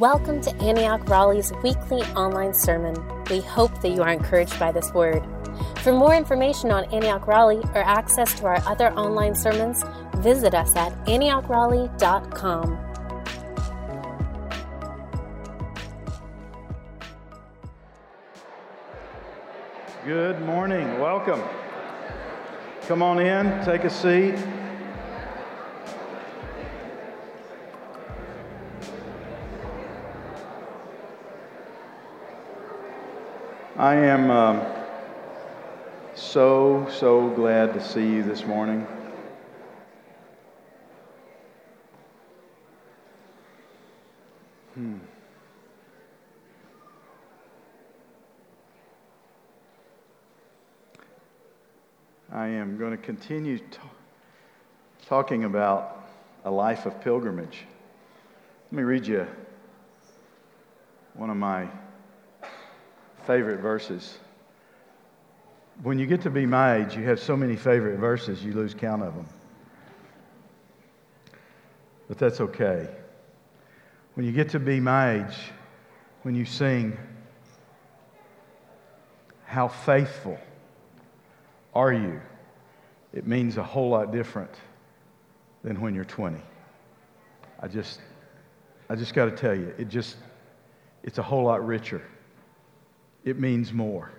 Welcome to Antioch Raleigh's weekly online sermon. We hope that you are encouraged by this word. For more information on Antioch Raleigh or access to our other online sermons, visit us at AntiochRaleigh.com. Good morning. Welcome. Come on in, take a seat. I am um, so, so glad to see you this morning. Hmm. I am going to continue talking about a life of pilgrimage. Let me read you one of my favorite verses. When you get to be my age, you have so many favorite verses, you lose count of them. But that's okay. When you get to be my age, when you sing, How faithful are you? It means a whole lot different than when you're 20. I just, I just got to tell you, it just, it's a whole lot richer it means more.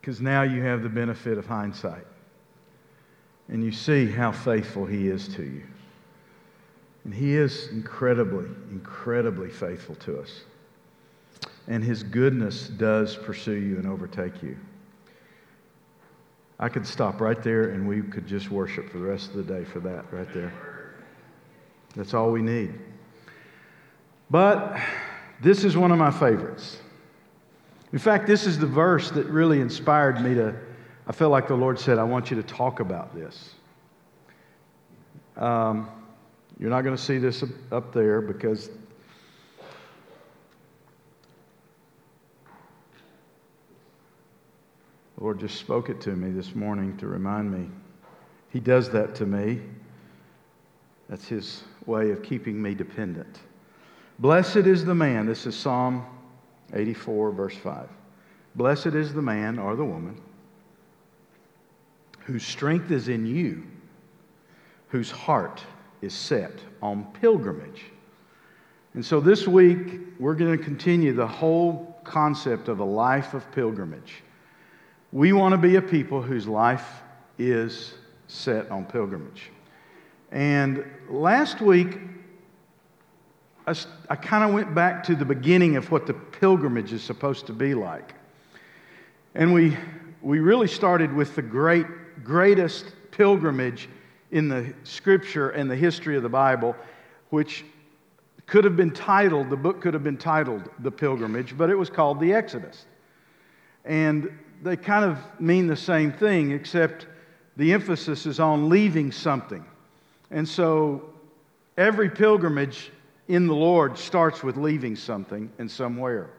Because now you have the benefit of hindsight. And you see how faithful He is to you. And He is incredibly, incredibly faithful to us. And His goodness does pursue you and overtake you. I could stop right there and we could just worship for the rest of the day for that right there. That's all we need. But this is one of my favorites. In fact, this is the verse that really inspired me to. I felt like the Lord said, I want you to talk about this. Um, you're not going to see this up there because the Lord just spoke it to me this morning to remind me. He does that to me. That's His way of keeping me dependent. Blessed is the man, this is Psalm 84, verse 5. Blessed is the man or the woman whose strength is in you, whose heart is set on pilgrimage. And so this week, we're going to continue the whole concept of a life of pilgrimage. We want to be a people whose life is set on pilgrimage. And last week, I, kind of went back to the beginning of what the pilgrimage is supposed to be like. And we, we really started with the great, greatest pilgrimage in the scripture and the history of the Bible, which could have been titled, the book could have been titled The Pilgrimage, but it was called The Exodus. And they kind of mean the same thing, except the emphasis is on leaving something. And so every pilgrimage in the Lord starts with leaving something and somewhere.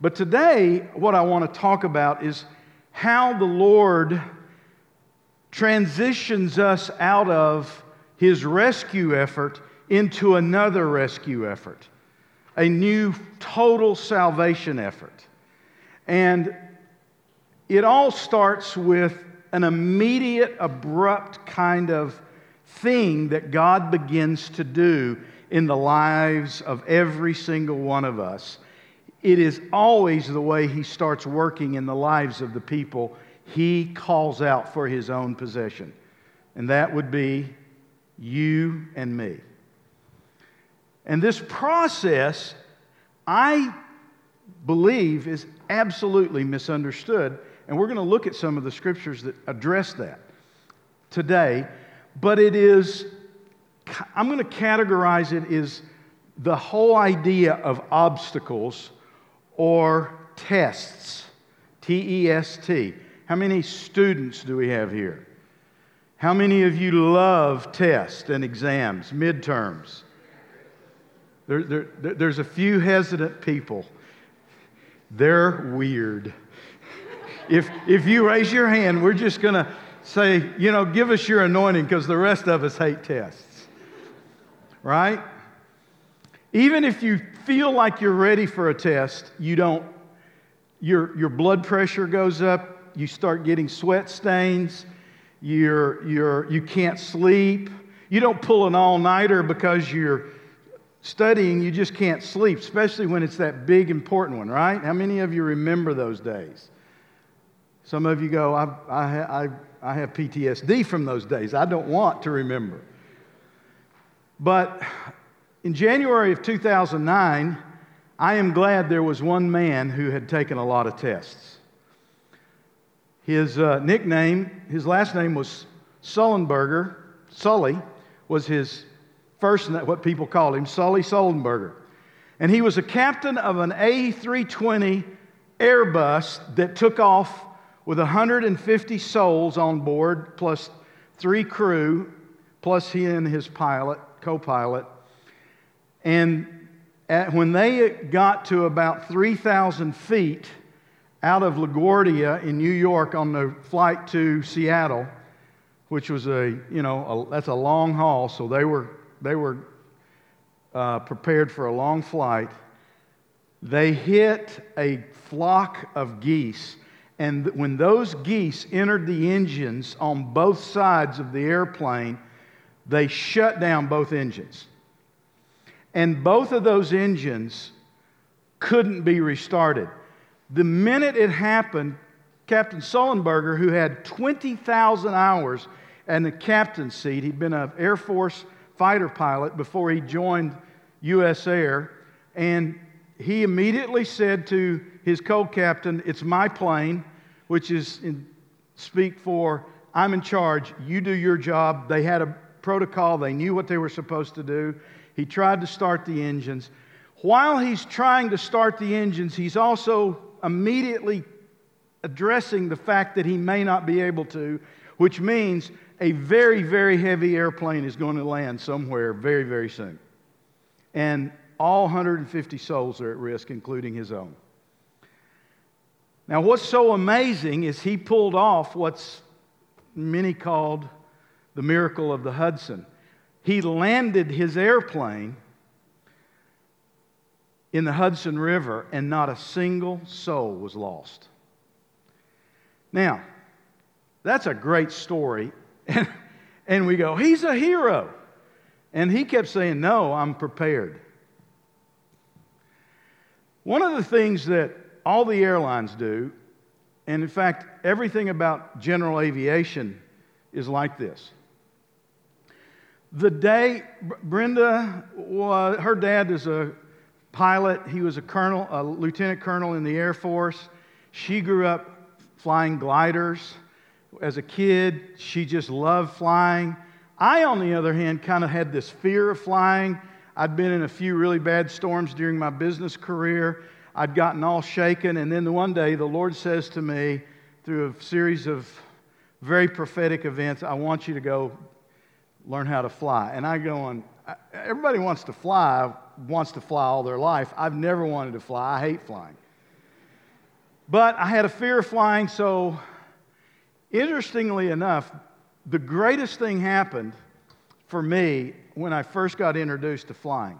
But today, what I want to talk about is how the Lord transitions us out of his rescue effort into another rescue effort, a new total salvation effort. And it all starts with an immediate, abrupt kind of thing that God begins to do in the lives of every single one of us. It is always the way He starts working in the lives of the people He calls out for His own possession. And that would be you and me. And this process, I believe, is absolutely misunderstood. And we're going to look at some of the scriptures that address that today. But it is I'm going to categorize it as the whole idea of obstacles or tests. T E S T. How many students do we have here? How many of you love tests and exams, midterms? There, there, there's a few hesitant people. They're weird. If, if you raise your hand, we're just going to say, you know, give us your anointing because the rest of us hate tests right? Even if you feel like you're ready for a test, you don't, your, your blood pressure goes up, you start getting sweat stains, you're, you're, you can't sleep. You don't pull an all nighter because you're studying, you just can't sleep, especially when it's that big, important one, right? How many of you remember those days? Some of you go, I, I, I, I have PTSD from those days. I don't want to remember. But in January of 2009, I am glad there was one man who had taken a lot of tests. His uh, nickname, his last name was Sullenberger. Sully was his first, what people called him, Sully Sullenberger. And he was a captain of an A320 Airbus that took off with 150 souls on board, plus three crew, plus he and his pilot, co pilot. And at, when they got to about 3,000 feet out of LaGuardia in New York on the flight to Seattle, which was a, you know, a, that's a long haul, so they were, they were uh, prepared for a long flight. They hit a flock of geese and when those geese entered the engines on both sides of the airplane, they shut down both engines. And both of those engines couldn't be restarted. The minute it happened, Captain Sullenberger, who had 20,000 hours in the captain's seat, he'd been an Air Force fighter pilot before he joined U.S. Air, and he immediately said to his co captain, It's my plane which is in, speak for I'm in charge, you do your job. They had a protocol, they knew what they were supposed to do. He tried to start the engines. While he's trying to start the engines, he's also immediately addressing the fact that he may not be able to, which means a very, very heavy airplane is going to land somewhere very, very soon. And all 150 souls are at risk, including his own. Now, what's so amazing is he pulled off what's many called the miracle of the Hudson. He landed his airplane in the Hudson River, and not a single soul was lost. Now, that's a great story. And, we go, he's a hero. And he kept saying, No, I'm prepared. One of the things that all the airlines do, and in fact, everything about general aviation is like this. The day Brenda, was, her dad is a pilot, he was a colonel, a lieutenant colonel in the Air Force. She grew up flying gliders. As a kid, she just loved flying. I, on the other hand, kind of had this fear of flying. I'd been in a few really bad storms during my business career. I'd gotten all shaken. And then one day, the Lord says to me, through a series of very prophetic events, I want you to go learn how to fly. And I go on, everybody wants to fly, wants to fly all their life. I've never wanted to fly. I hate flying. But I had a fear of flying, so interestingly enough, the greatest thing happened for me when I first got introduced to flying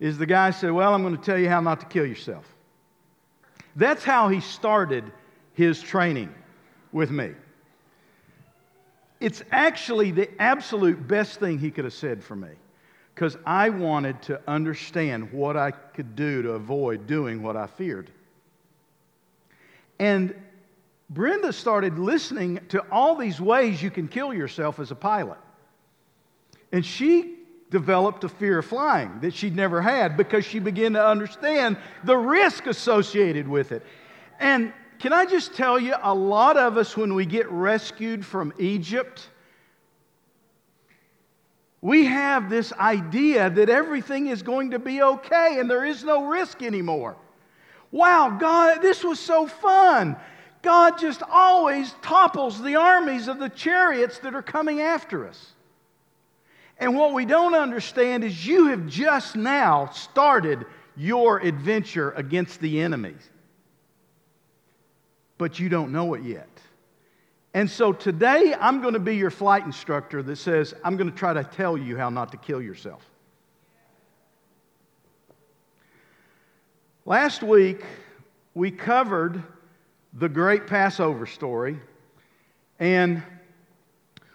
is the guy said, Well, I'm going to tell you how not to kill yourself. That's how he started his training with me. It's actually the absolute best thing he could have said for me because I wanted to understand what I could do to avoid doing what I feared. And Brenda started listening to all these ways you can kill yourself as a pilot. And she developed a fear of flying that she'd never had because she began to understand the risk associated with it. And can I just tell you, a lot of us, when we get rescued from Egypt, we have this idea that everything is going to be okay and there is no risk anymore. Wow, God, this was so fun. God just always topples the armies of the chariots that are coming after us. And what we don't understand is you have just now started your adventure against the enemies. But you don't know it yet. And so today I'm going to be your flight instructor that says, I'm going to try to tell you how not to kill yourself. Last week, we covered the great Passover story, and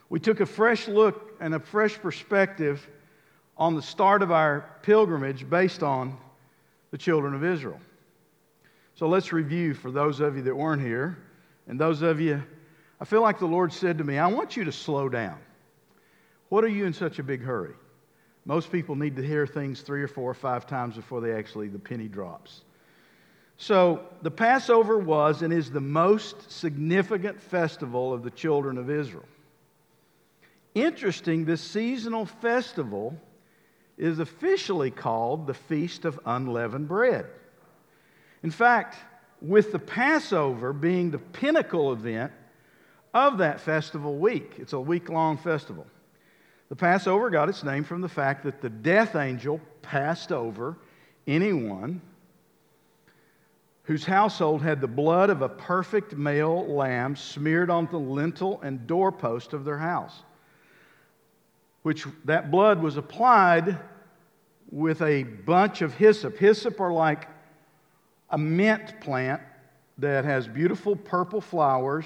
we took a fresh look and a fresh perspective on the start of our pilgrimage based on the children of Israel. So let's review for those of you that weren't here, and those of you, I feel like the Lord said to me, I want you to slow down. What are you in such a big hurry? Most people need to hear things three or four or five times before they actually, the penny drops. So, the Passover was and is the most significant festival of the children of Israel. Interesting, this seasonal festival is officially called the Feast of Unleavened Bread. In fact, with the Passover being the pinnacle event of that festival week, it's a week long festival. The Passover got its name from the fact that the death angel passed over anyone whose household had the blood of a perfect male lamb smeared on the lintel and doorpost of their house. Which that blood was applied with a bunch of hyssop. Hyssop are like a mint plant that has beautiful purple flowers.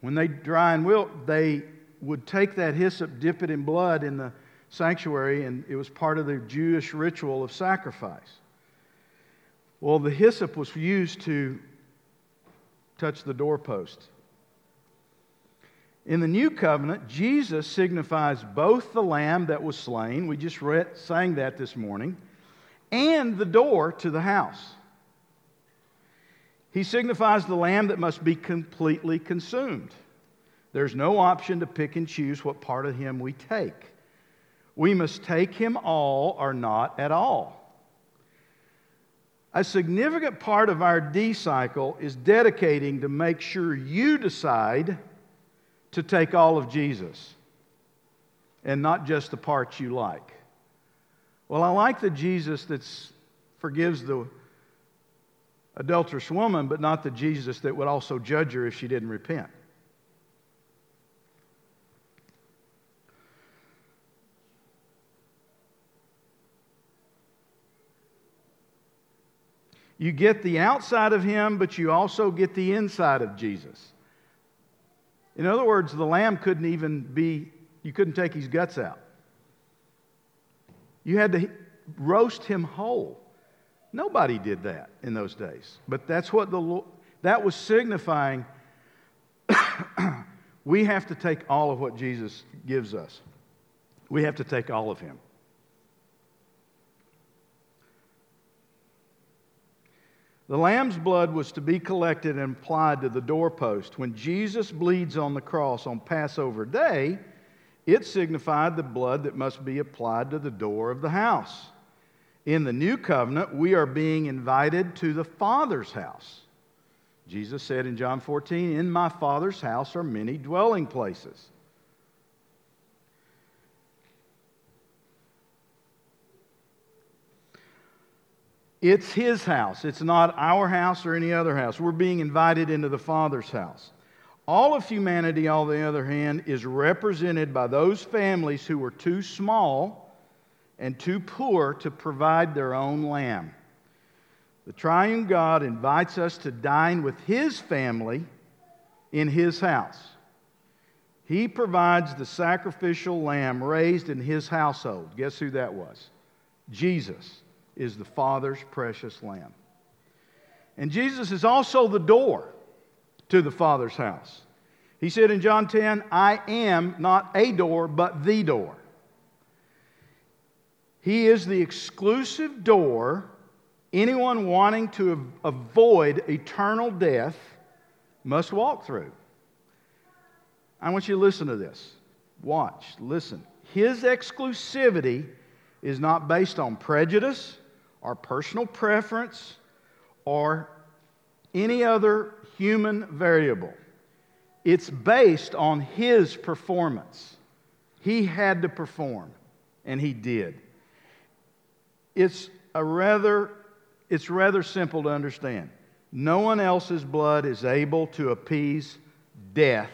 When they dry and wilt, they would take that hyssop, dip it in blood in the sanctuary, and it was part of the Jewish ritual of sacrifice. Well, the hyssop was used to touch the doorpost. In the new covenant, Jesus signifies both the lamb that was slain, we just read, sang that this morning, and the door to the house. He signifies the lamb that must be completely consumed. There's no option to pick and choose what part of him we take. We must take him all or not at all. A significant part of our D cycle is dedicating to make sure you decide to take all of Jesus and not just the parts you like. Well, I like the Jesus that forgives the adulterous woman, but not the Jesus that would also judge her if she didn't repent. You get the outside of him, but you also get the inside of Jesus. In other words, the lamb couldn't even be, you couldn't take his guts out. You had to roast him whole. Nobody did that in those days. But that's what the Lord, that was signifying we have to take all of what Jesus gives us. We have to take all of him. The lamb's blood was to be collected and applied to the doorpost. When Jesus bleeds on the cross on Passover day, it signified the blood that must be applied to the door of the house. In the new covenant, we are being invited to the Father's house. Jesus said in John 14, In my Father's house are many dwelling places. It's his house. It's not our house or any other house. We're being invited into the Father's house. All of humanity, on the other hand, is represented by those families who were too small and too poor to provide their own lamb. The triune God invites us to dine with his family in his house. He provides the sacrificial lamb raised in his household. Guess who that was? Jesus is the Father's precious Lamb. And Jesus is also the door to the Father's house. He said in John 10, I am not a door, but the door. He is the exclusive door anyone wanting to avoid eternal death must walk through. I want you to listen to this. Watch, listen. His exclusivity is not based on prejudice our personal preference, or any other human variable. It's based on his performance. He had to perform, and he did. It's a rather it's rather simple to understand. No one else's blood is able to appease death,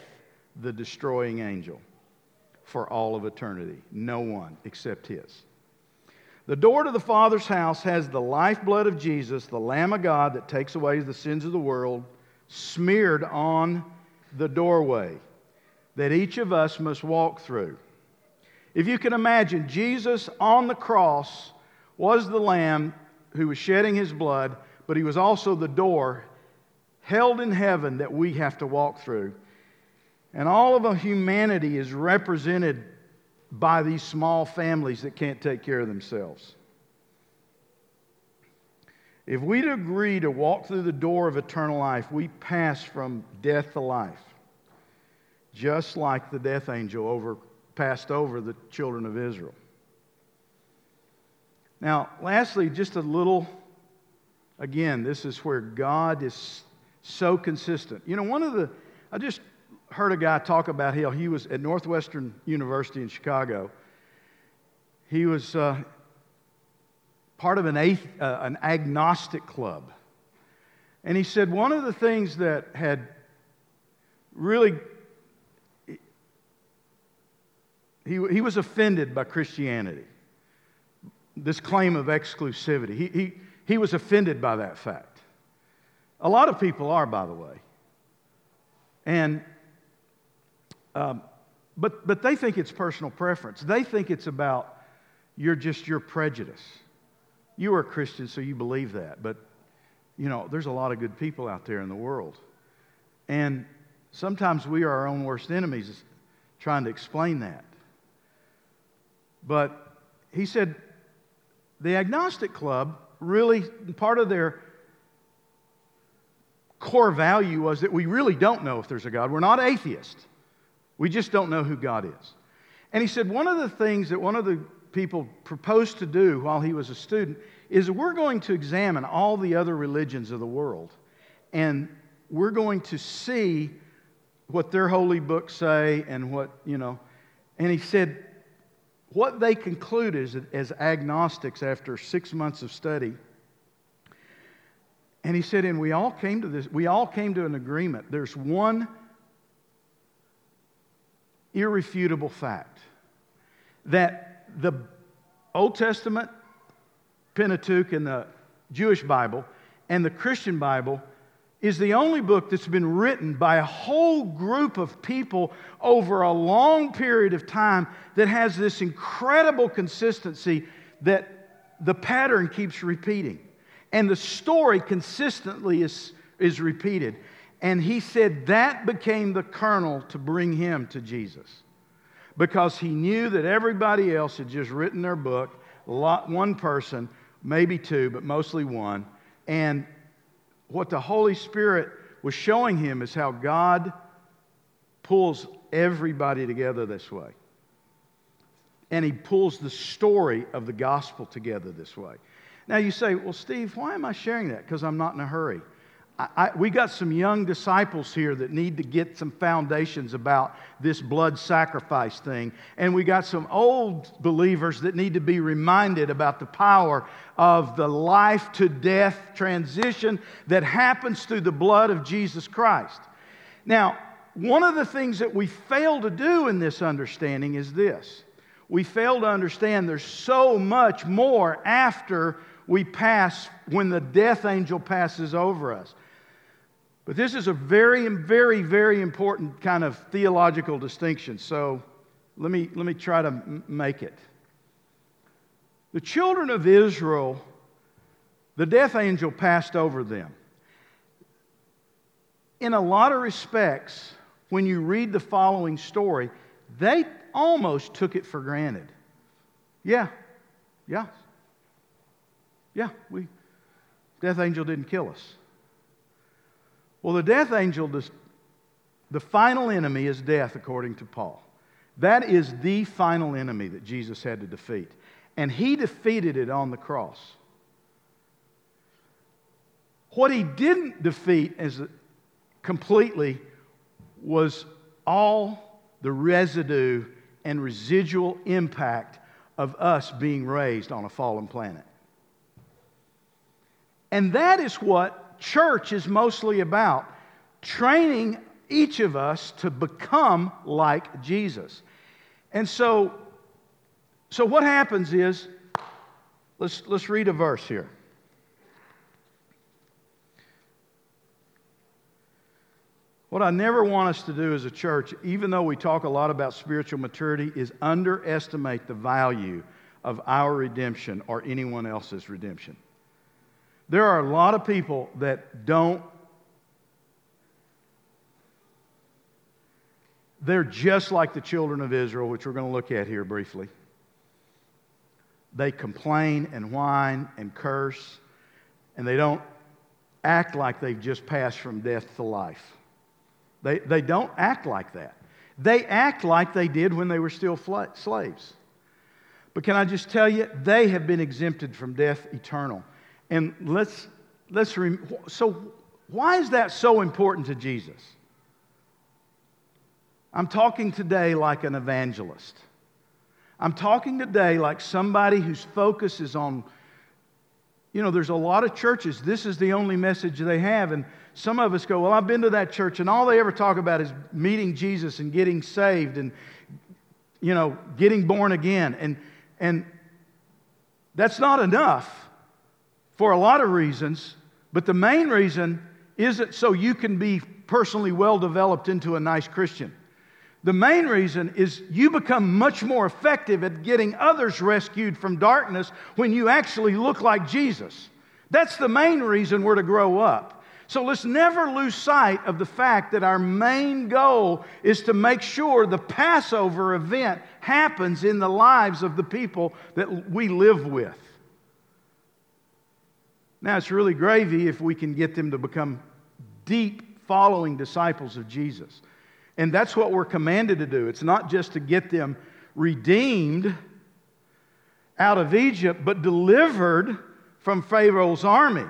the destroying angel, for all of eternity. No one except his. The door to the Father's house has the lifeblood of Jesus, the Lamb of God that takes away the sins of the world, smeared on the doorway that each of us must walk through. If you can imagine, Jesus on the cross was the Lamb who was shedding his blood, but he was also the door held in heaven that we have to walk through. And all of humanity is represented by these small families that can't take care of themselves. If we'd agree to walk through the door of eternal life, we pass from death to life, just like the death angel over, passed over the children of Israel. Now, lastly, just a little, again, this is where God is so consistent. You know, one of the, I just heard a guy talk about how he was at Northwestern University in Chicago. He was uh, part of an, uh, an agnostic club. And he said one of the things that had really, he, he was offended by Christianity, this claim of exclusivity. He, he, he was offended by that fact. A lot of people are, by the way. And um, but, but they think it's personal preference. They think it's about you're just your prejudice. You are a Christian, so you believe that. But, you know, there's a lot of good people out there in the world. And sometimes we are our own worst enemies trying to explain that. But he said the agnostic club really, part of their core value was that we really don't know if there's a God. We're not atheists. We just don't know who God is. And he said one of the things that one of the people proposed to do while he was a student is we're going to examine all the other religions of the world and we're going to see what their holy books say and what, you know. And he said what they conclude is, as agnostics after six months of study. And he said, and we all came to this, we all came to an agreement. There's one irrefutable fact that the Old Testament, Pentateuch, and the Jewish Bible and the Christian Bible is the only book that's been written by a whole group of people over a long period of time that has this incredible consistency that the pattern keeps repeating. And the story consistently is, is repeated. And he said that became the kernel to bring him to Jesus. Because he knew that everybody else had just written their book, lot, one person, maybe two, but mostly one. And what the Holy Spirit was showing him is how God pulls everybody together this way. And he pulls the story of the gospel together this way. Now you say, well, Steve, why am I sharing that? Because I'm not in a hurry. I, we got some young disciples here that need to get some foundations about this blood sacrifice thing. And we got some old believers that need to be reminded about the power of the life to death transition that happens through the blood of Jesus Christ. Now, one of the things that we fail to do in this understanding is this we fail to understand there's so much more after we pass when the death angel passes over us. But this is a very, very, very important kind of theological distinction. So let me, let me try to m- make it. The children of Israel, the death angel passed over them. In a lot of respects, when you read the following story, they almost took it for granted. Yeah, yeah, yeah, we, death angel didn't kill us. Well, the death angel, the final enemy is death, according to Paul. That is the final enemy that Jesus had to defeat. And he defeated it on the cross. What he didn't defeat as completely was all the residue and residual impact of us being raised on a fallen planet. And that is what church is mostly about training each of us to become like Jesus. And so, so what happens is let's, let's read a verse here. What I never want us to do as a church, even though we talk a lot about spiritual maturity, is underestimate the value of our redemption or anyone else's redemption. There are a lot of people that don't, they're just like the children of Israel, which we're going to look at here briefly. They complain and whine and curse, and they don't act like they've just passed from death to life. They, they don't act like that. They act like they did when they were still slaves. But can I just tell you, they have been exempted from death eternal. And let's, let's, rem- so why is that so important to Jesus? I'm talking today like an evangelist. I'm talking today like somebody whose focus is on, you know, there's a lot of churches, this is the only message they have. And some of us go, Well, I've been to that church, and all they ever talk about is meeting Jesus and getting saved and, you know, getting born again. And and that's not enough for a lot of reasons, but the main reason isn't so you can be personally well developed into a nice Christian. The main reason is you become much more effective at getting others rescued from darkness when you actually look like Jesus. That's the main reason we're to grow up. So let's never lose sight of the fact that our main goal is to make sure the Passover event happens in the lives of the people that we live with. Now, it's really gravy if we can get them to become deep following disciples of Jesus. And that's what we're commanded to do. It's not just to get them redeemed out of Egypt, but delivered from Pharaoh's army.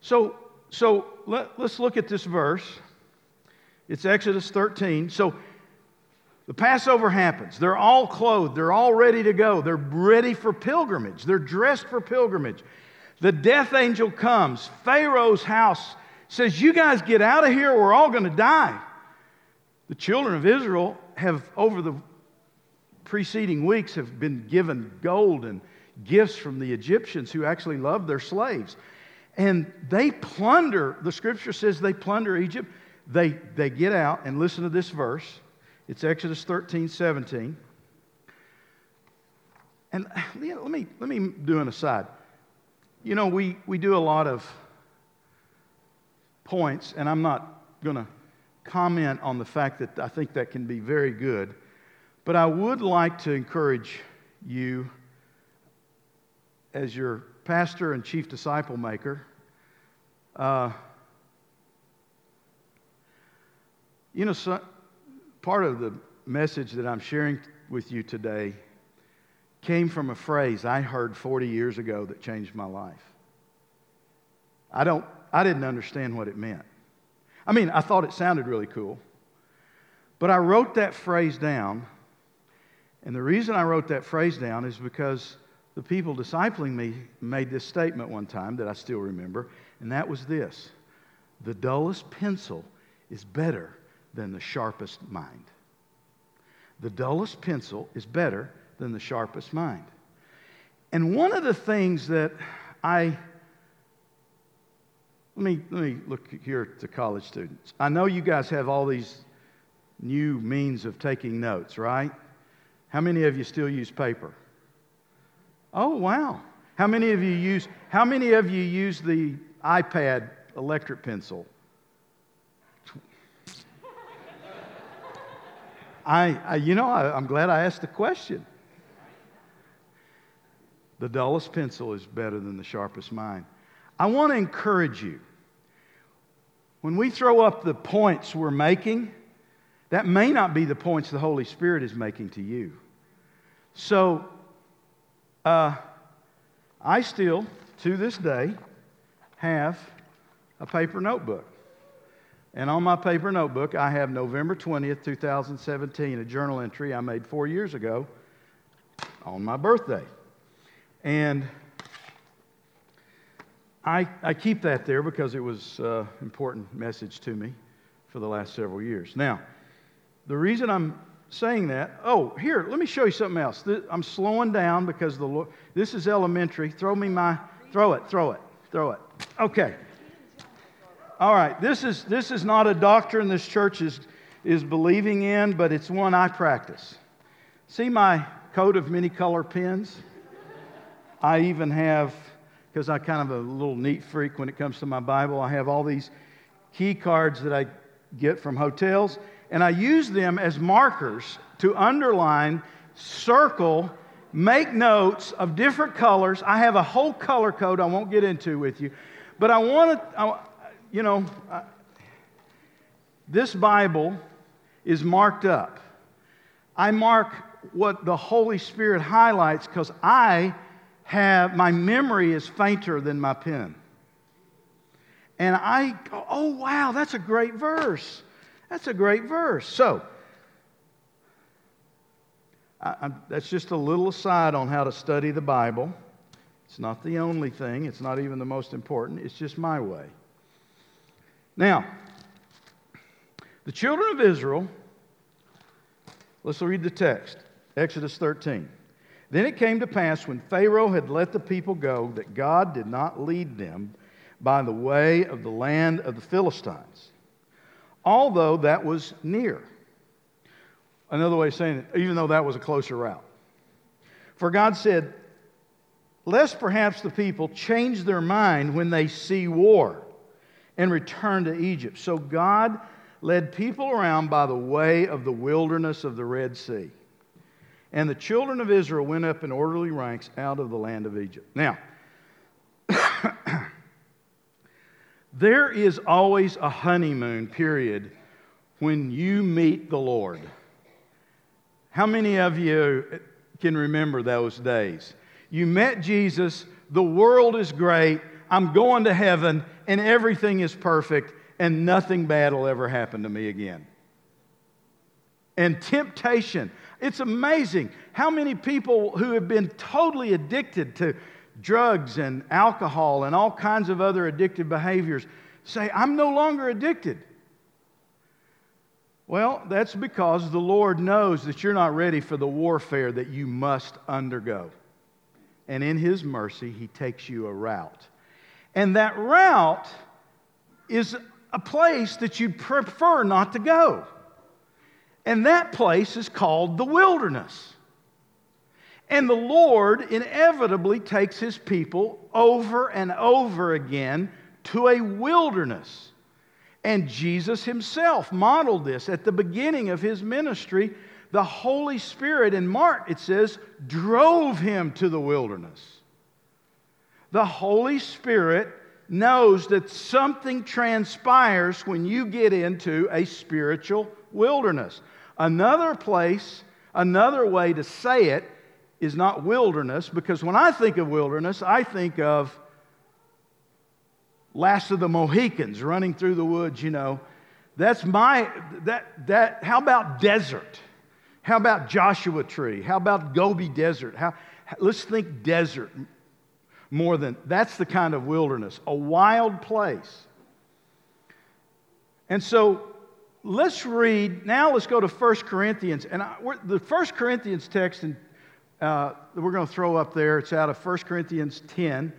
So so let, us look at this verse. It's Exodus 13. So the Passover happens. They're all clothed, they're all ready to go. They're ready for pilgrimage, they're dressed for pilgrimage. The death angel comes. Pharaoh's house says, You guys get out of here, we're all going to die. The children of Israel have, over the preceding weeks, have been given gold and gifts from the Egyptians who actually loved their slaves. And they plunder, the scripture says they plunder Egypt. They, they get out and listen to this verse. It's Exodus 13, 17. And let me, let me do an aside. You know, we, we do a lot of points, and I'm not going to comment on the fact that I think that can be very good. But I would like to encourage you, as your pastor and chief disciple maker, uh, you know, so, part of the message that I'm sharing with you today came from a phrase I heard 40 years ago that changed my life. I, don't, I didn't understand what it meant. I mean, I thought it sounded really cool. But I wrote that phrase down, and the reason I wrote that phrase down is because the people discipling me made this statement one time that I still remember and that was this the dullest pencil is better than the sharpest mind. The dullest pencil is better than the sharpest mind. And one of the things that I let me, let me look here to college students. I know you guys have all these new means of taking notes, right? How many of you still use paper? Oh, wow. How many of you use how many of you use the iPad electric pencil. I, I, you know, I, I'm glad I asked the question. The dullest pencil is better than the sharpest mind. I want to encourage you. When we throw up the points we're making, that may not be the points the Holy Spirit is making to you. So, uh, I still, to this day, have a paper notebook. And on my paper notebook, I have November 20th, 2017, a journal entry I made four years ago on my birthday. And I, I keep that there because it was an important message to me for the last several years. Now, the reason I'm saying that, oh, here, let me show you something else. I'm slowing down because the Lord, this is elementary. Throw me my, throw it, throw it, throw it. Okay. All right, this is, this is not a doctrine this church is, is believing in, but it's one I practice. See my coat of many color pens? I even have, because I kind of a little neat freak when it comes to my Bible, I have all these key cards that I get from hotels, and I use them as markers to underline, circle, make notes of different colors. I have a whole color code I won't get into with you, but I want to, you know, I, this Bible is marked up. I mark what the Holy Spirit highlights because I have, my memory is fainter than my pen. And I go, oh, wow, that's a great verse. That's a great verse. So, I, that's just a little aside on how to study the Bible. It's not the only thing, it's not even the most important, it's just my way. Now, the children of Israel, let's read the text Exodus 13. Then it came to pass when Pharaoh had let the people go that God did not lead them by the way of the land of the Philistines, although that was near. Another way of saying it, even though that was a closer route. For God said, Lest perhaps the people change their mind when they see war and return to Egypt. So God led people around by the way of the wilderness of the Red Sea. And the children of Israel went up in orderly ranks out of the land of Egypt. Now, There is always a honeymoon period when you meet the Lord. How many of you can remember those days? You met Jesus, the world is great, I'm going to heaven, and everything is perfect, and nothing bad will ever happen to me again. And temptation. It's amazing how many people who have been totally addicted to drugs and alcohol and all kinds of other addictive behaviors say, I'm no longer addicted. Well, that's because the Lord knows that you're not ready for the warfare that you must undergo. And in His mercy, He takes you a route. And that route is a place that you'd prefer not to go. And that place is called the wilderness. And the Lord inevitably takes his people over and over again to a wilderness. And Jesus himself modeled this at the beginning of his ministry. The Holy Spirit, in Mark, it says, drove him to the wilderness. The Holy Spirit knows that something transpires when you get into a spiritual wilderness. Another place, another way to say it, is not wilderness because when I think of wilderness, I think of Last of the Mohicans running through the woods, you know. That's my, that, that, how about desert? How about Joshua Tree? How about Gobi Desert? How, let's think desert more than, that's the kind of wilderness, a wild place. And so let's read, now let's go to 1 Corinthians. And I, the 1 Corinthians text in uh, we're going to throw up there. It's out of 1 Corinthians 10,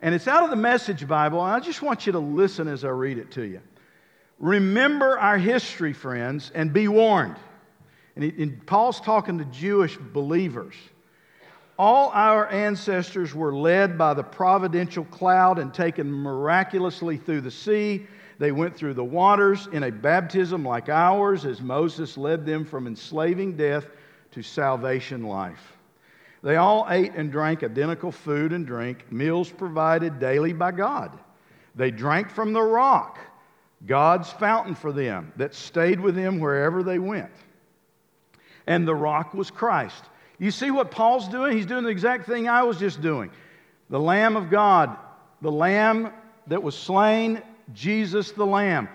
and it's out of the Message Bible. And I just want you to listen as I read it to you. Remember our history, friends, and be warned. And, he, and Paul's talking to Jewish believers. All our ancestors were led by the providential cloud and taken miraculously through the sea. They went through the waters in a baptism like ours, as Moses led them from enslaving death to salvation life. They all ate and drank identical food and drink, meals provided daily by God. They drank from the rock, God's fountain for them, that stayed with them wherever they went. And the rock was Christ. You see what Paul's doing? He's doing the exact thing I was just doing. The Lamb of God, the Lamb that was slain, Jesus the Lamb.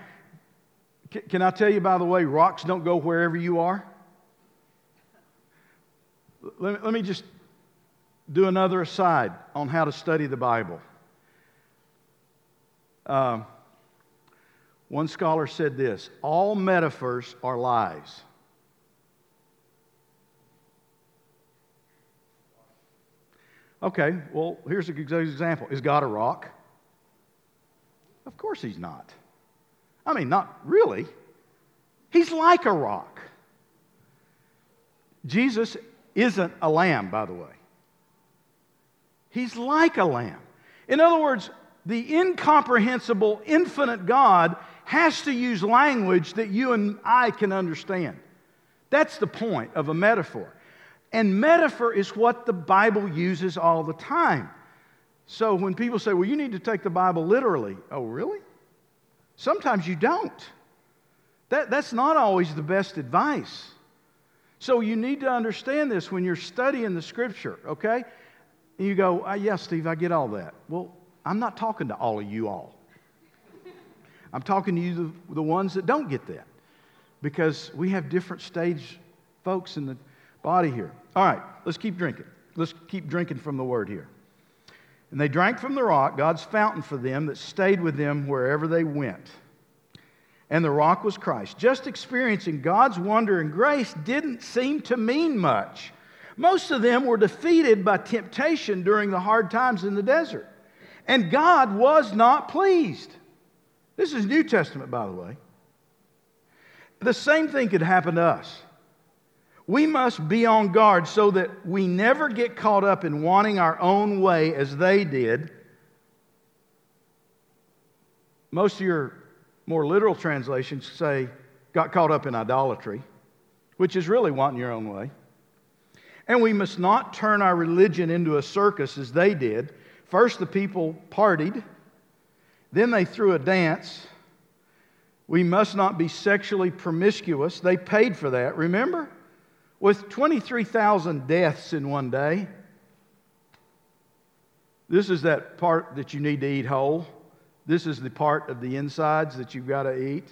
C- can I tell you, by the way, rocks don't go wherever you are? Let me, let me just do another aside on how to study the Bible. Uh, one scholar said this all metaphors are lies. Okay, well, here's an example. Is God a rock? Of course he's not. I mean, not really. He's like a rock. Jesus isn't a lamb, by the way. He's like a lamb. In other words, the incomprehensible, infinite God has to use language that you and I can understand. That's the point of a metaphor. And metaphor is what the Bible uses all the time. So when people say, well, you need to take the Bible literally, oh, really? Sometimes you don't. That, that's not always the best advice. So you need to understand this when you're studying the scripture, okay? And you go, uh, yeah, Steve, I get all that. Well, I'm not talking to all of you all. I'm talking to you, the, the ones that don't get that, because we have different stage folks in the body here. All right, let's keep drinking. Let's keep drinking from the word here. And they drank from the rock, God's fountain for them, that stayed with them wherever they went. And the rock was Christ. Just experiencing God's wonder and grace didn't seem to mean much. Most of them were defeated by temptation during the hard times in the desert. And God was not pleased. This is New Testament, by the way. The same thing could happen to us. We must be on guard so that we never get caught up in wanting our own way as they did. Most of your more literal translations say, got caught up in idolatry, which is really wanting your own way. And we must not turn our religion into a circus as they did. First, the people partied, then, they threw a dance. We must not be sexually promiscuous. They paid for that, remember? With 23,000 deaths in one day. This is that part that you need to eat whole. This is the part of the insides that you've got to eat.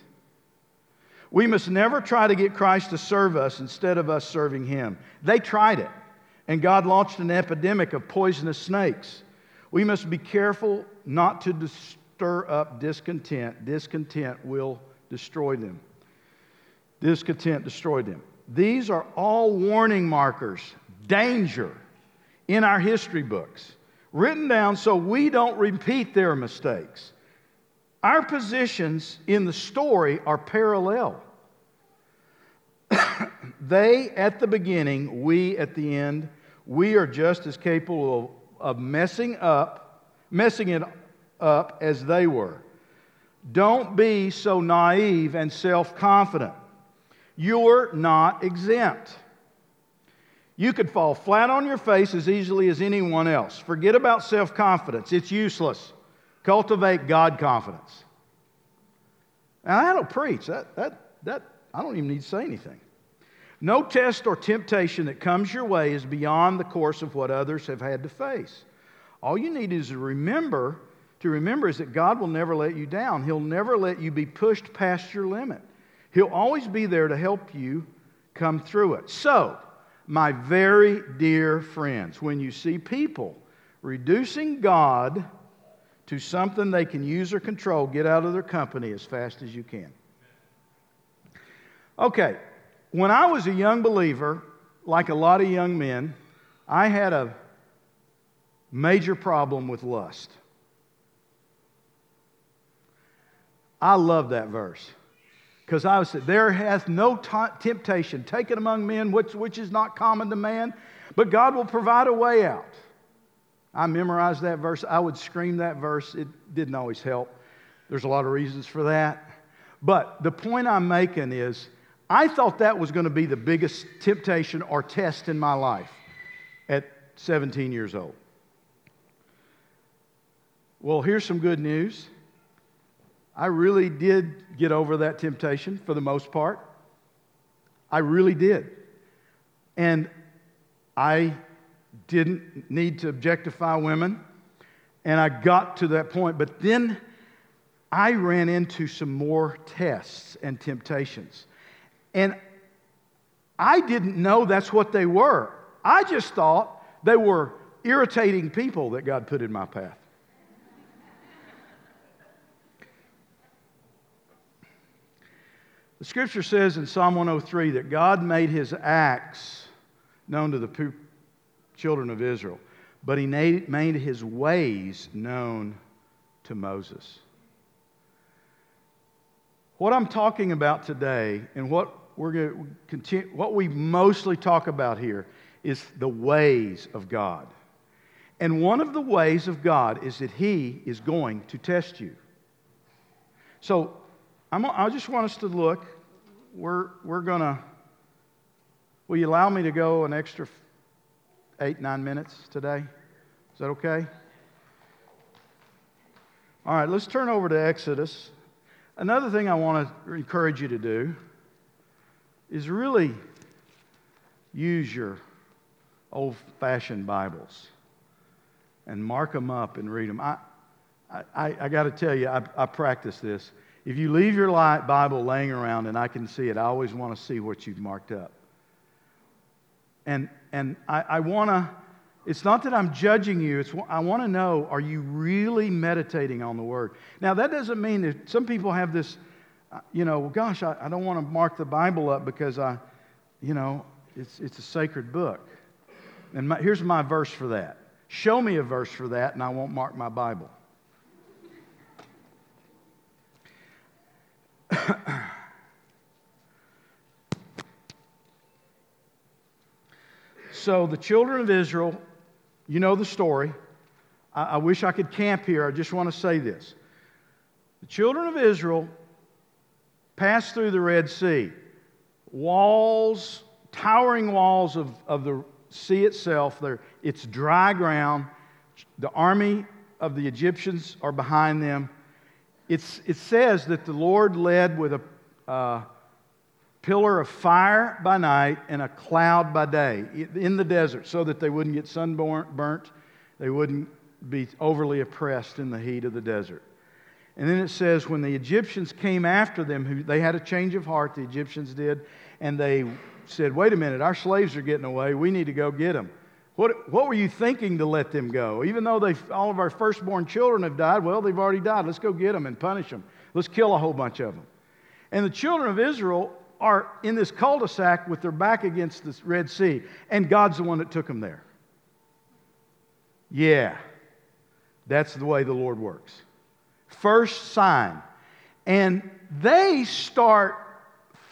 We must never try to get Christ to serve us instead of us serving him. They tried it, and God launched an epidemic of poisonous snakes. We must be careful not to stir up discontent. Discontent will destroy them. Discontent destroyed them. These are all warning markers, danger in our history books, written down so we don't repeat their mistakes. Our positions in the story are parallel. they at the beginning, we at the end, we are just as capable of, of messing up, messing it up as they were. Don't be so naive and self confident. You're not exempt. You could fall flat on your face as easily as anyone else. Forget about self confidence, it's useless. Cultivate God confidence. Now, I don't preach. That, that, that, I don't even need to say anything. No test or temptation that comes your way is beyond the course of what others have had to face. All you need is to remember, to remember is that God will never let you down. He'll never let you be pushed past your limit. He'll always be there to help you come through it. So, my very dear friends, when you see people reducing God to something they can use or control, get out of their company as fast as you can. Okay, when I was a young believer, like a lot of young men, I had a major problem with lust. I love that verse. Because I was, there hath no temptation taken among men which, which is not common to man, but God will provide a way out. I memorized that verse. I would scream that verse. It didn't always help. There's a lot of reasons for that. But the point I'm making is, I thought that was going to be the biggest temptation or test in my life at 17 years old. Well, here's some good news. I really did get over that temptation for the most part. I really did. And I didn't need to objectify women. And I got to that point. But then I ran into some more tests and temptations. And I didn't know that's what they were. I just thought they were irritating people that God put in my path. The scripture says in Psalm 103 that God made his acts known to the children of Israel. but he made his ways known to Moses. What I'm talking about today and what we're going to continue, what we mostly talk about here is the ways of God. And one of the ways of God is that He is going to test you. So I'm, I just want us to look. We're, we're going to, will you allow me to go an extra eight, nine minutes today? Is that okay? All right, let's turn over to Exodus. Another thing I want to encourage you to do is really use your old fashioned Bibles and mark them up and read them. I, I, I got to tell you, I, I practice this. If you leave your Bible laying around and I can see it, I always want to see what you've marked up. And, and I, I want to, it's not that I'm judging you, it's, I want to know are you really meditating on the Word? Now, that doesn't mean that some people have this, uh, you know, gosh, I, I don't want to mark the Bible up because I, you know, it's, it's a sacred book. And my, here's my verse for that. Show me a verse for that, and I won't mark my Bible. so the children of Israel, you know the story. I, I wish I could camp here. I just want to say this. The children of Israel passed through the Red Sea. Walls, towering walls of, of the sea itself, it's dry ground. The army of the Egyptians are behind them. It's, it says that the Lord led with a uh, pillar of fire by night and a cloud by day in the desert so that they wouldn't get sunburnt, they wouldn't be overly oppressed in the heat of the desert. And then it says, when the Egyptians came after them, who, they had a change of heart, the Egyptians did, and they said, Wait a minute, our slaves are getting away. We need to go get them. What, what were you thinking to let them go? Even though they, all of our firstborn children have died, well, they've already died. Let's go get them and punish them. Let's kill a whole bunch of them. And the children of Israel are in this cul de sac with their back against the Red Sea, and God's the one that took them there. Yeah, that's the way the Lord works. First sign. And they start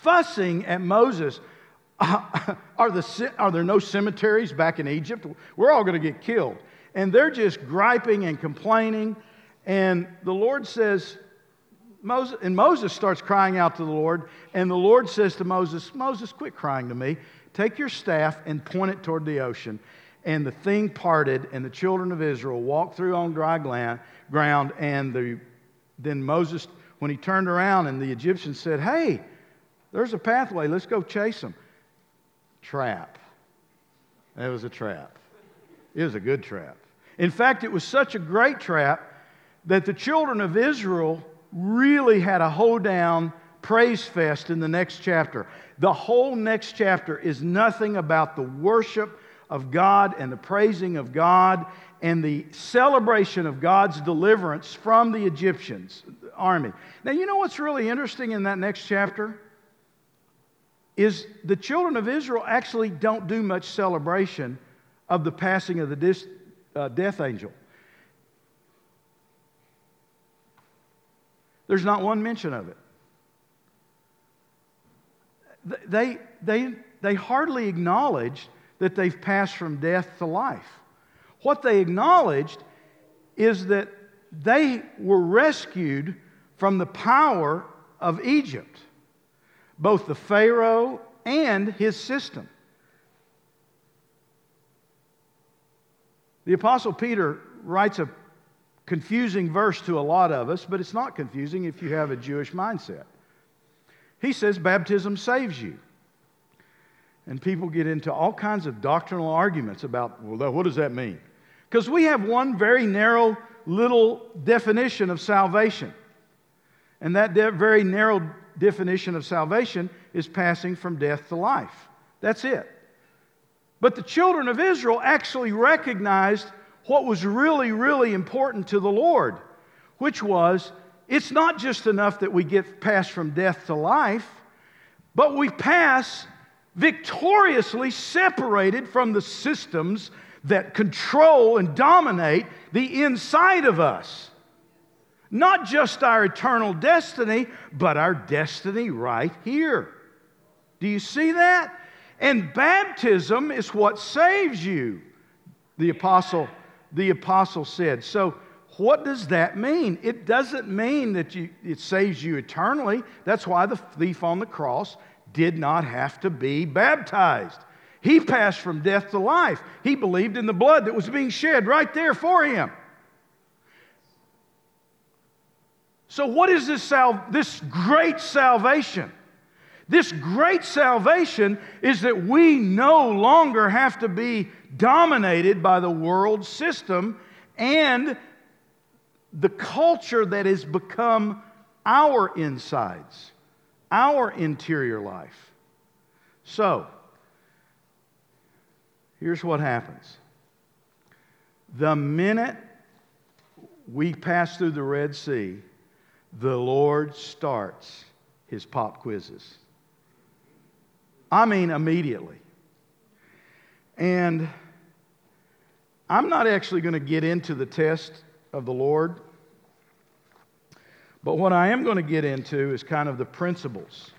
fussing at Moses are, the, are there no cemeteries back in Egypt? We're all going to get killed. And they're just griping and complaining. And the Lord says, Moses, and Moses starts crying out to the Lord. And the Lord says to Moses, Moses, quit crying to me. Take your staff and point it toward the ocean. And the thing parted, and the children of Israel walked through on dry ground. And the, then Moses, when he turned around, and the Egyptians said, Hey, there's a pathway. Let's go chase them trap. It was a trap. It was a good trap. In fact, it was such a great trap that the children of Israel really had a hoedown praise fest in the next chapter. The whole next chapter is nothing about the worship of God and the praising of God and the celebration of God's deliverance from the Egyptians army. Now, you know what's really interesting in that next chapter? Is the children of Israel actually don't do much celebration of the passing of the dis, uh, death angel. There's not one mention of it. They, they, they hardly acknowledged that they've passed from death to life. What they acknowledged is that they were rescued from the power of Egypt both the Pharaoh and his system. The Apostle Peter writes a confusing verse to a lot of us, but it's not confusing if you have a Jewish mindset. He says baptism saves you. And people get into all kinds of doctrinal arguments about, well, what does that mean? Because we have one very narrow little definition of salvation. And that de- very narrow definition of salvation is passing from death to life. That's it. But the children of Israel actually recognized what was really, really important to the Lord, which was it's not just enough that we get passed from death to life, but we pass victoriously separated from the systems, that control and dominate the inside of us. Not just our eternal destiny, but our destiny right here. Do you see that? And baptism is what saves you, the apostle, the apostle said. So, what does that mean? It doesn't mean that you, it saves you eternally. That's why the thief on the cross did not have to be baptized. He passed from death to life. He believed in the blood that was being shed right there for him. So, what is this, sal- this great salvation? This great salvation is that we no longer have to be dominated by the world system and the culture that has become our insides, our interior life. So, here's what happens the minute we pass through the Red Sea, the Lord starts his pop quizzes. I mean, immediately. And I'm not actually going to get into the test of the Lord, but what I am going to get into is kind of the principles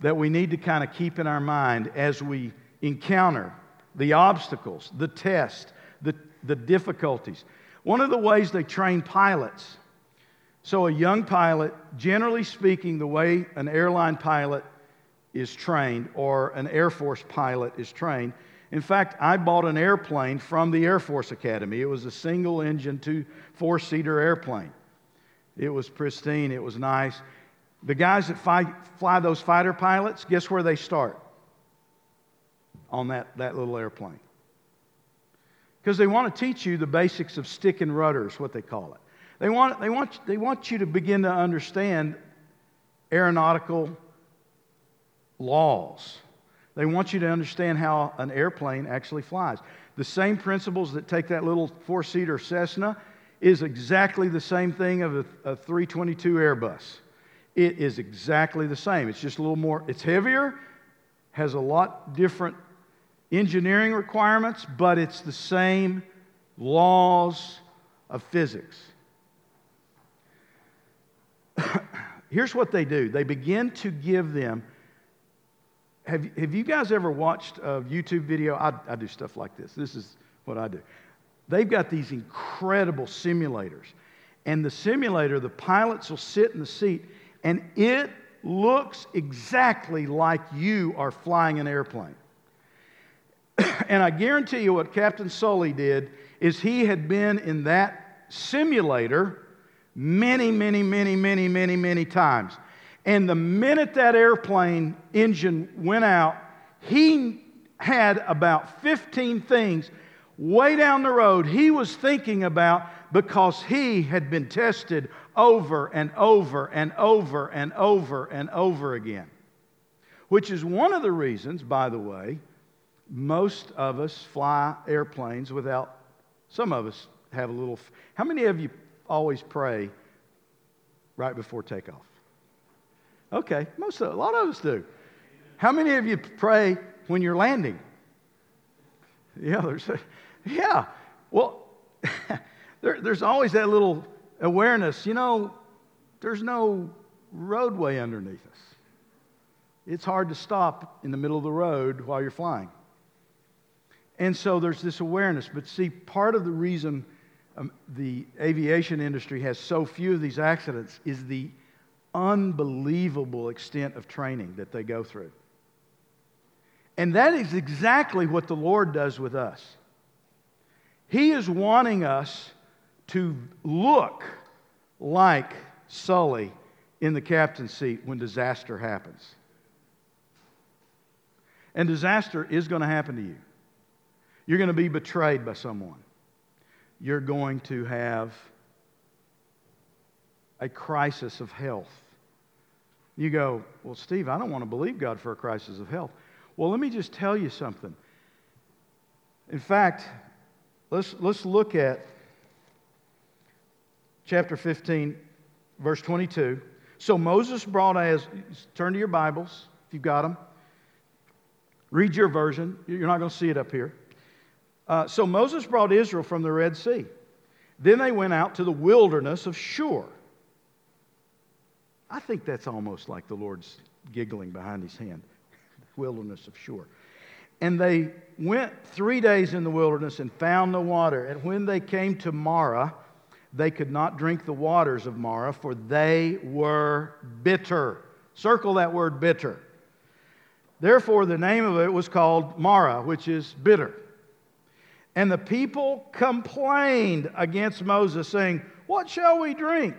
that we need to kind of keep in our mind as we encounter the obstacles, the test, the, the difficulties. One of the ways they train pilots. So, a young pilot, generally speaking, the way an airline pilot is trained or an Air Force pilot is trained. In fact, I bought an airplane from the Air Force Academy. It was a single engine, two, four seater airplane. It was pristine, it was nice. The guys that fly, fly those fighter pilots, guess where they start? On that, that little airplane. Because they want to teach you the basics of stick and rudders, what they call it. They want, they, want, they want you to begin to understand aeronautical laws. They want you to understand how an airplane actually flies. The same principles that take that little four seater Cessna is exactly the same thing of a, a 322 Airbus. It is exactly the same. It's just a little more, it's heavier, has a lot different engineering requirements, but it's the same laws of physics. Here's what they do they begin to give them have, have you guys ever watched a YouTube video? I, I do stuff like this. This is what I do. They've got these incredible simulators. And the simulator, the pilots will sit in the seat, and it looks exactly like you are flying an airplane. and I guarantee you what Captain Sully did is he had been in that simulator many, many, many, many, many, many times. And the minute that airplane engine went out, he had about 15 things way down the road he was thinking about because he had been tested over and over and over and over and over again. Which is one of the reasons, by the way, most of us fly airplanes without, some of us have a little. How many of you always pray right before takeoff? Okay, most of, a lot of us do. How many of you pray when you're landing? Yeah, there's, a, yeah. Well, there, there's always that little awareness. You know, there's no roadway underneath us. It's hard to stop in the middle of the road while you're flying. And so there's this awareness. But see, part of the reason um, the aviation industry has so few of these accidents is the unbelievable extent of training that they go through. And that is exactly what the Lord does with us. He is wanting us to look like Sully in the captain's seat when disaster happens. And disaster is going to happen to you. You're going to be betrayed by someone. You're going to have a crisis of health. You go, Well, Steve, I don't want to believe God for a crisis of health. Well, let me just tell you something. In fact, let's, let's look at chapter 15, verse 22. So Moses brought as, turn to your Bibles if you've got them. Read your version. You're not going to see it up here. Uh, so Moses brought Israel from the Red Sea. Then they went out to the wilderness of Shur. I think that's almost like the Lord's giggling behind his hand. wilderness of Shur. And they went three days in the wilderness and found no water. And when they came to Marah, they could not drink the waters of Marah, for they were bitter. Circle that word bitter. Therefore, the name of it was called Marah, which is bitter. And the people complained against Moses, saying, What shall we drink?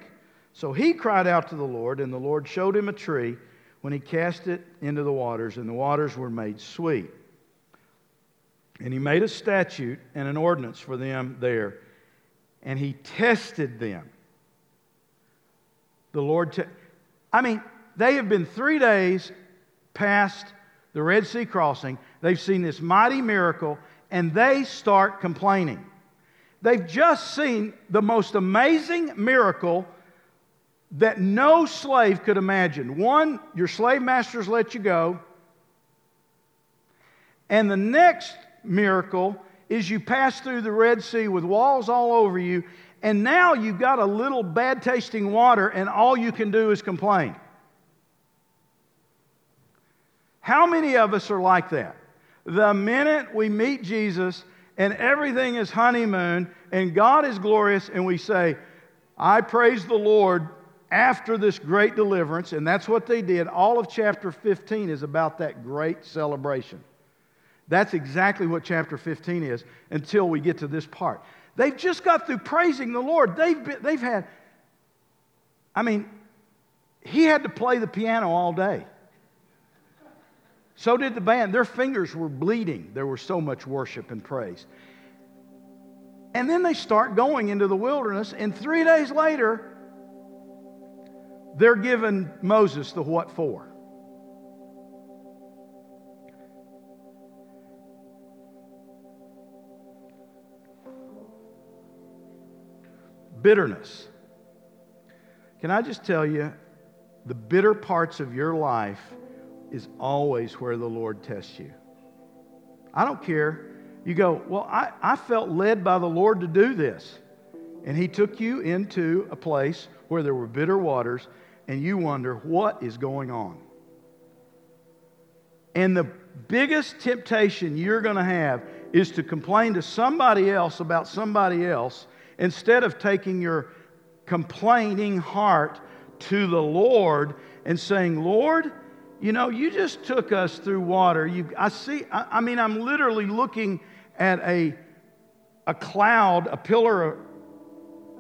So he cried out to the Lord, and the Lord showed him a tree when he cast it into the waters, and the waters were made sweet. And he made a statute and an ordinance for them there, and he tested them. The Lord, te- I mean, they have been three days past the Red Sea crossing. They've seen this mighty miracle, and they start complaining. They've just seen the most amazing miracle that no slave could imagine. One, your slave masters let you go. And the next miracle is you pass through the Red Sea with walls all over you, and now you've got a little bad tasting water, and all you can do is complain. How many of us are like that? The minute we meet Jesus and everything is honeymoon and God is glorious, and we say, I praise the Lord after this great deliverance, and that's what they did. All of chapter 15 is about that great celebration. That's exactly what chapter 15 is until we get to this part. They've just got through praising the Lord. They've, been, they've had, I mean, he had to play the piano all day. So did the band. Their fingers were bleeding. There was so much worship and praise. And then they start going into the wilderness, and three days later, they're giving Moses the what for. Bitterness. Can I just tell you, the bitter parts of your life is always where the Lord tests you. I don't care. You go, well, I, I felt led by the Lord to do this. And He took you into a place where there were bitter waters, and you wonder, what is going on? And the biggest temptation you're going to have is to complain to somebody else about somebody else instead of taking your complaining heart to the Lord and saying, Lord, you know, you just took us through water. You, I see, I, I mean, I'm literally looking at a, a cloud, a pillar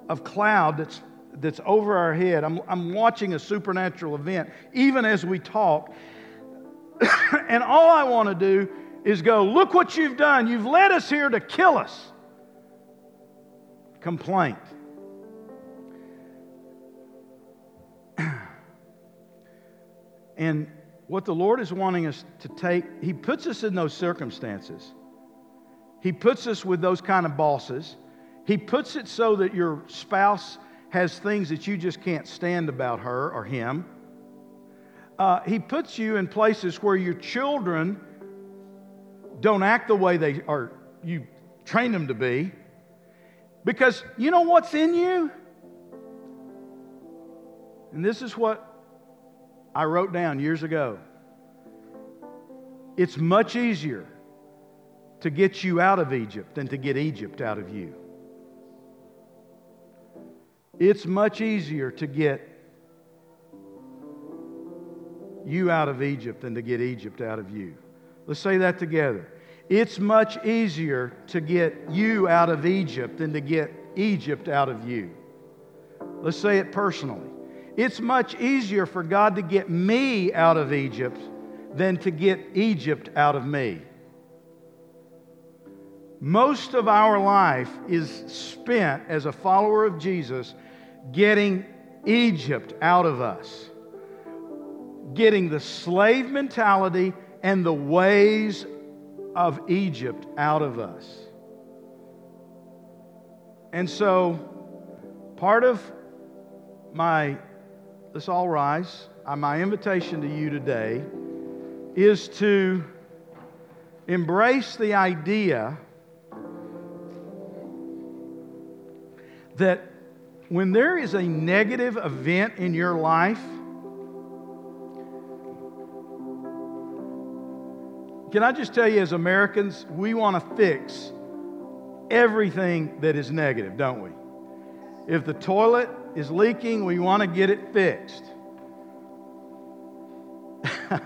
of cloud that's, that's over our head. I'm, I'm watching a supernatural event, even as we talk. and all I want to do is go, look what you've done. You've led us here to kill us. Complaint. and what the Lord is wanting us to take, He puts us in those circumstances. He puts us with those kind of bosses. He puts it so that your spouse has things that you just can't stand about her or him. Uh, he puts you in places where your children don't act the way they are, you train them to be. Because you know what's in you? And this is what I wrote down years ago. It's much easier to get you out of Egypt than to get Egypt out of you. It's much easier to get you out of Egypt than to get Egypt out of you. Let's say that together. It's much easier to get you out of Egypt than to get Egypt out of you. Let's say it personally. It's much easier for God to get me out of Egypt than to get Egypt out of me. Most of our life is spent as a follower of Jesus getting Egypt out of us, getting the slave mentality and the ways of Egypt out of us. And so, part of my let's all rise. Uh, my invitation to you today is to embrace the idea that when there is a negative event in your life, can I just tell you, as Americans, we want to fix everything that is negative, don't we? If the toilet is leaking, we want to get it fixed.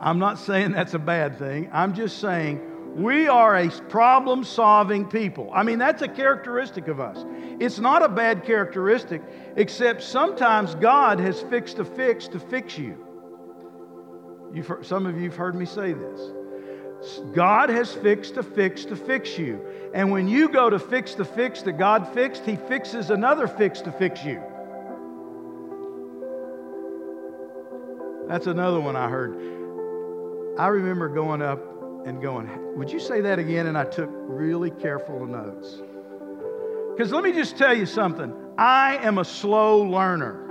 I'm not saying that's a bad thing. I'm just saying we are a problem solving people. I mean, that's a characteristic of us. It's not a bad characteristic, except sometimes God has fixed a fix to fix you. You've heard, some of you have heard me say this. God has fixed a fix to fix you. And when you go to fix the fix that God fixed, He fixes another fix to fix you. That's another one I heard. I remember going up and going, Would you say that again? And I took really careful notes. Because let me just tell you something I am a slow learner.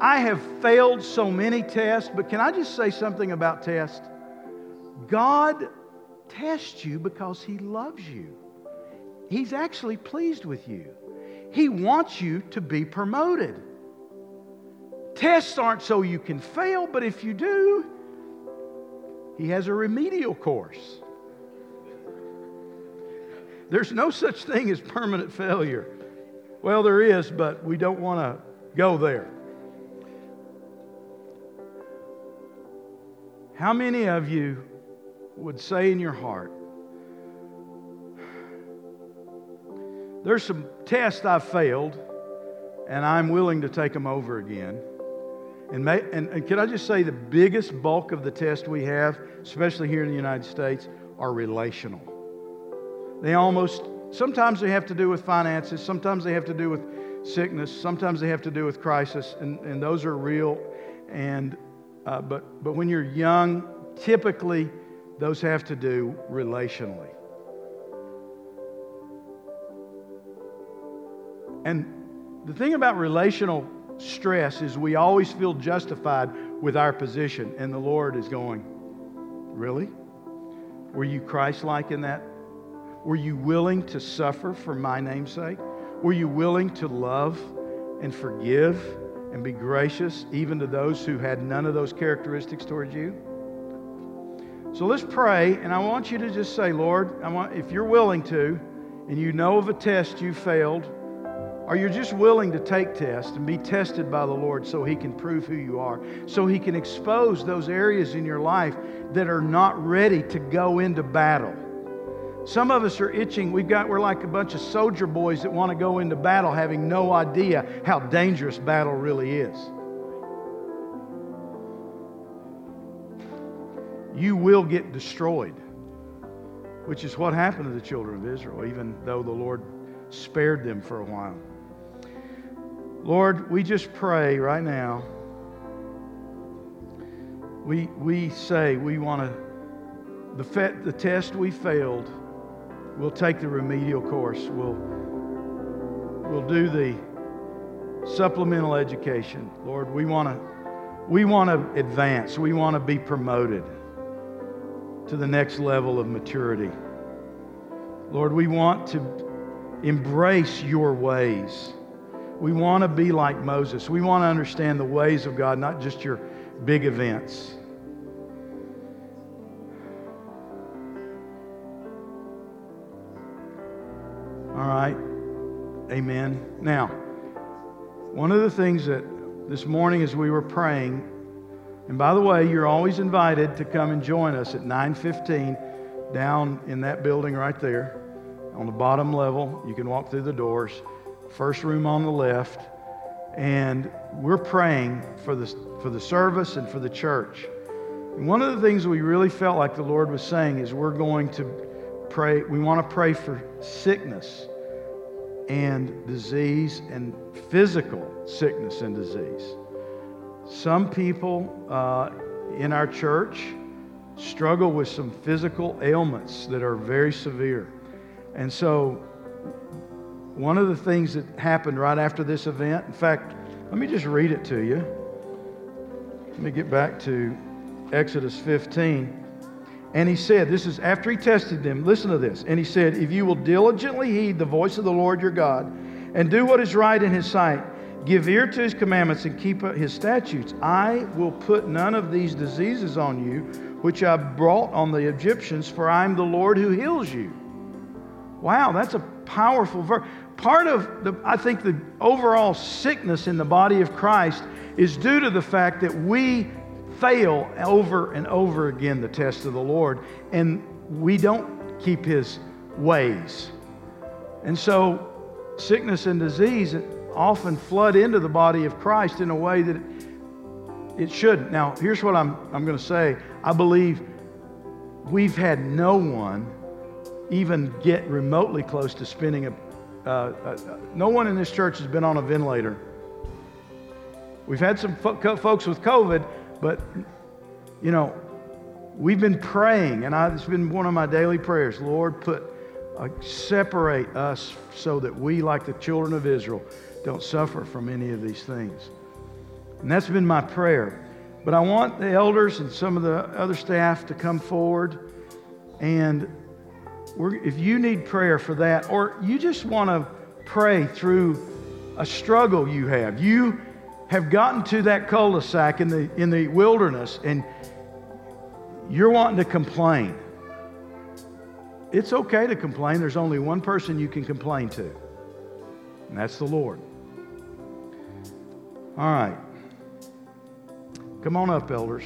I have failed so many tests, but can I just say something about tests? God tests you because He loves you. He's actually pleased with you. He wants you to be promoted. Tests aren't so you can fail, but if you do, He has a remedial course. There's no such thing as permanent failure. Well, there is, but we don't want to go there. How many of you would say in your heart, There's some tests I've failed, and I'm willing to take them over again. And, may, and, and can I just say the biggest bulk of the tests we have, especially here in the United States, are relational. They almost, sometimes they have to do with finances, sometimes they have to do with sickness, sometimes they have to do with crisis, and, and those are real. And, uh, but, but when you're young, typically those have to do relationally. And the thing about relational stress is we always feel justified with our position, and the Lord is going, Really? Were you Christ like in that? Were you willing to suffer for my name's sake? Were you willing to love and forgive and be gracious even to those who had none of those characteristics towards you? So let's pray, and I want you to just say, Lord, I want, if you're willing to, and you know of a test you failed, or you're just willing to take tests and be tested by the Lord so He can prove who you are, so He can expose those areas in your life that are not ready to go into battle. Some of us are itching. We've got, we're like a bunch of soldier boys that want to go into battle having no idea how dangerous battle really is. You will get destroyed, which is what happened to the children of Israel, even though the Lord spared them for a while. Lord, we just pray right now. We, we say we want to, the, fe- the test we failed, we'll take the remedial course. We'll, we'll do the supplemental education. Lord, we want to we want to advance. We want to be promoted to the next level of maturity. Lord, we want to embrace your ways. We want to be like Moses. We want to understand the ways of God, not just your big events. All right. Amen. Now, one of the things that this morning as we were praying, and by the way, you're always invited to come and join us at 9:15 down in that building right there on the bottom level. You can walk through the doors first room on the left, and we're praying for the, for the service and for the church. And one of the things we really felt like the Lord was saying is we're going to pray, we want to pray for sickness and disease and physical sickness and disease. Some people uh, in our church struggle with some physical ailments that are very severe. And so one of the things that happened right after this event, in fact, let me just read it to you. Let me get back to Exodus 15. And he said, This is after he tested them. Listen to this. And he said, If you will diligently heed the voice of the Lord your God, and do what is right in his sight. Give ear to his commandments and keep his statutes. I will put none of these diseases on you, which I brought on the Egyptians, for I am the Lord who heals you. Wow, that's a powerful verse. Part of the, I think, the overall sickness in the body of Christ is due to the fact that we fail over and over again the test of the Lord, and we don't keep his ways. And so, sickness and disease often flood into the body of Christ in a way that it shouldn't. Now, here's what I'm, I'm going to say I believe we've had no one even get remotely close to spending a. Uh, uh, no one in this church has been on a ventilator. We've had some fo- folks with COVID, but, you know, we've been praying, and I, it's been one of my daily prayers Lord, put, uh, separate us so that we, like the children of Israel, don't suffer from any of these things. And that's been my prayer. But I want the elders and some of the other staff to come forward. And if you need prayer for that, or you just want to pray through a struggle you have, you have gotten to that cul-de-sac in the, in the wilderness and you're wanting to complain. It's okay to complain. There's only one person you can complain to, and that's the Lord. All right. Come on up, elders,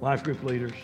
life group leaders.